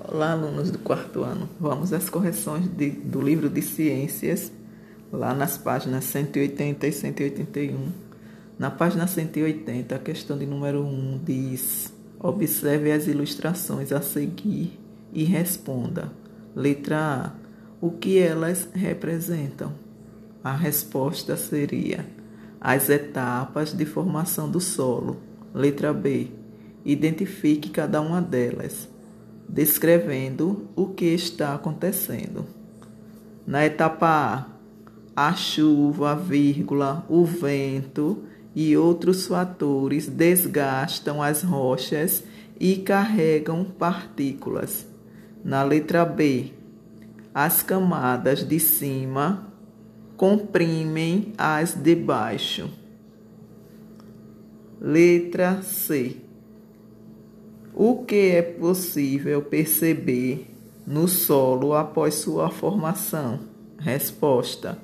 Olá, alunos do quarto ano. Vamos às correções de, do livro de ciências, lá nas páginas 180 e 181. Na página 180, a questão de número 1 diz: Observe as ilustrações a seguir e responda. Letra A: O que elas representam? A resposta seria: as etapas de formação do solo. Letra B: Identifique cada uma delas descrevendo o que está acontecendo. Na etapa A, a chuva, vírgula, o vento e outros fatores desgastam as rochas e carregam partículas. Na letra B, as camadas de cima comprimem as de baixo. Letra C o que é possível perceber no solo após sua formação? Resposta: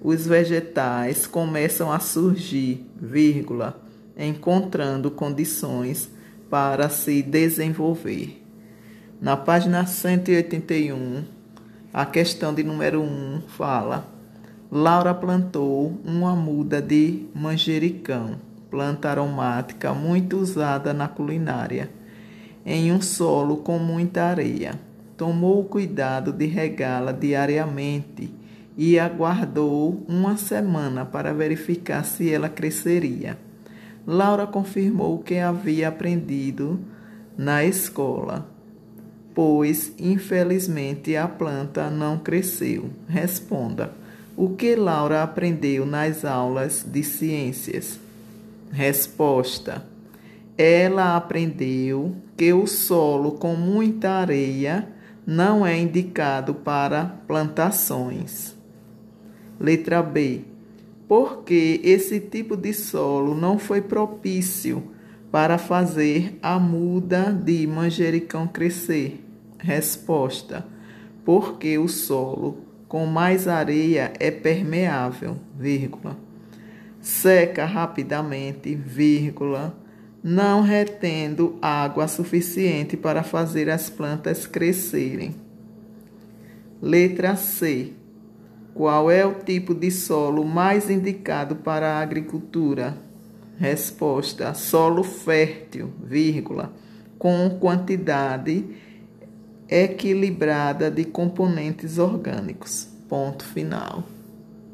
Os vegetais começam a surgir, vírgula, encontrando condições para se desenvolver. Na página 181, a questão de número 1 fala: Laura plantou uma muda de manjericão, planta aromática muito usada na culinária em um solo com muita areia. Tomou o cuidado de regá-la diariamente e aguardou uma semana para verificar se ela cresceria. Laura confirmou o que havia aprendido na escola, pois infelizmente a planta não cresceu. Responda: o que Laura aprendeu nas aulas de ciências? Resposta: ela aprendeu que o solo com muita areia não é indicado para plantações. Letra B. Porque esse tipo de solo não foi propício para fazer a muda de manjericão crescer? Resposta: porque o solo com mais areia é permeável, vírgula. Seca rapidamente, vírgula não retendo água suficiente para fazer as plantas crescerem. Letra C. Qual é o tipo de solo mais indicado para a agricultura? Resposta: solo fértil, vírgula, com quantidade equilibrada de componentes orgânicos. Ponto final.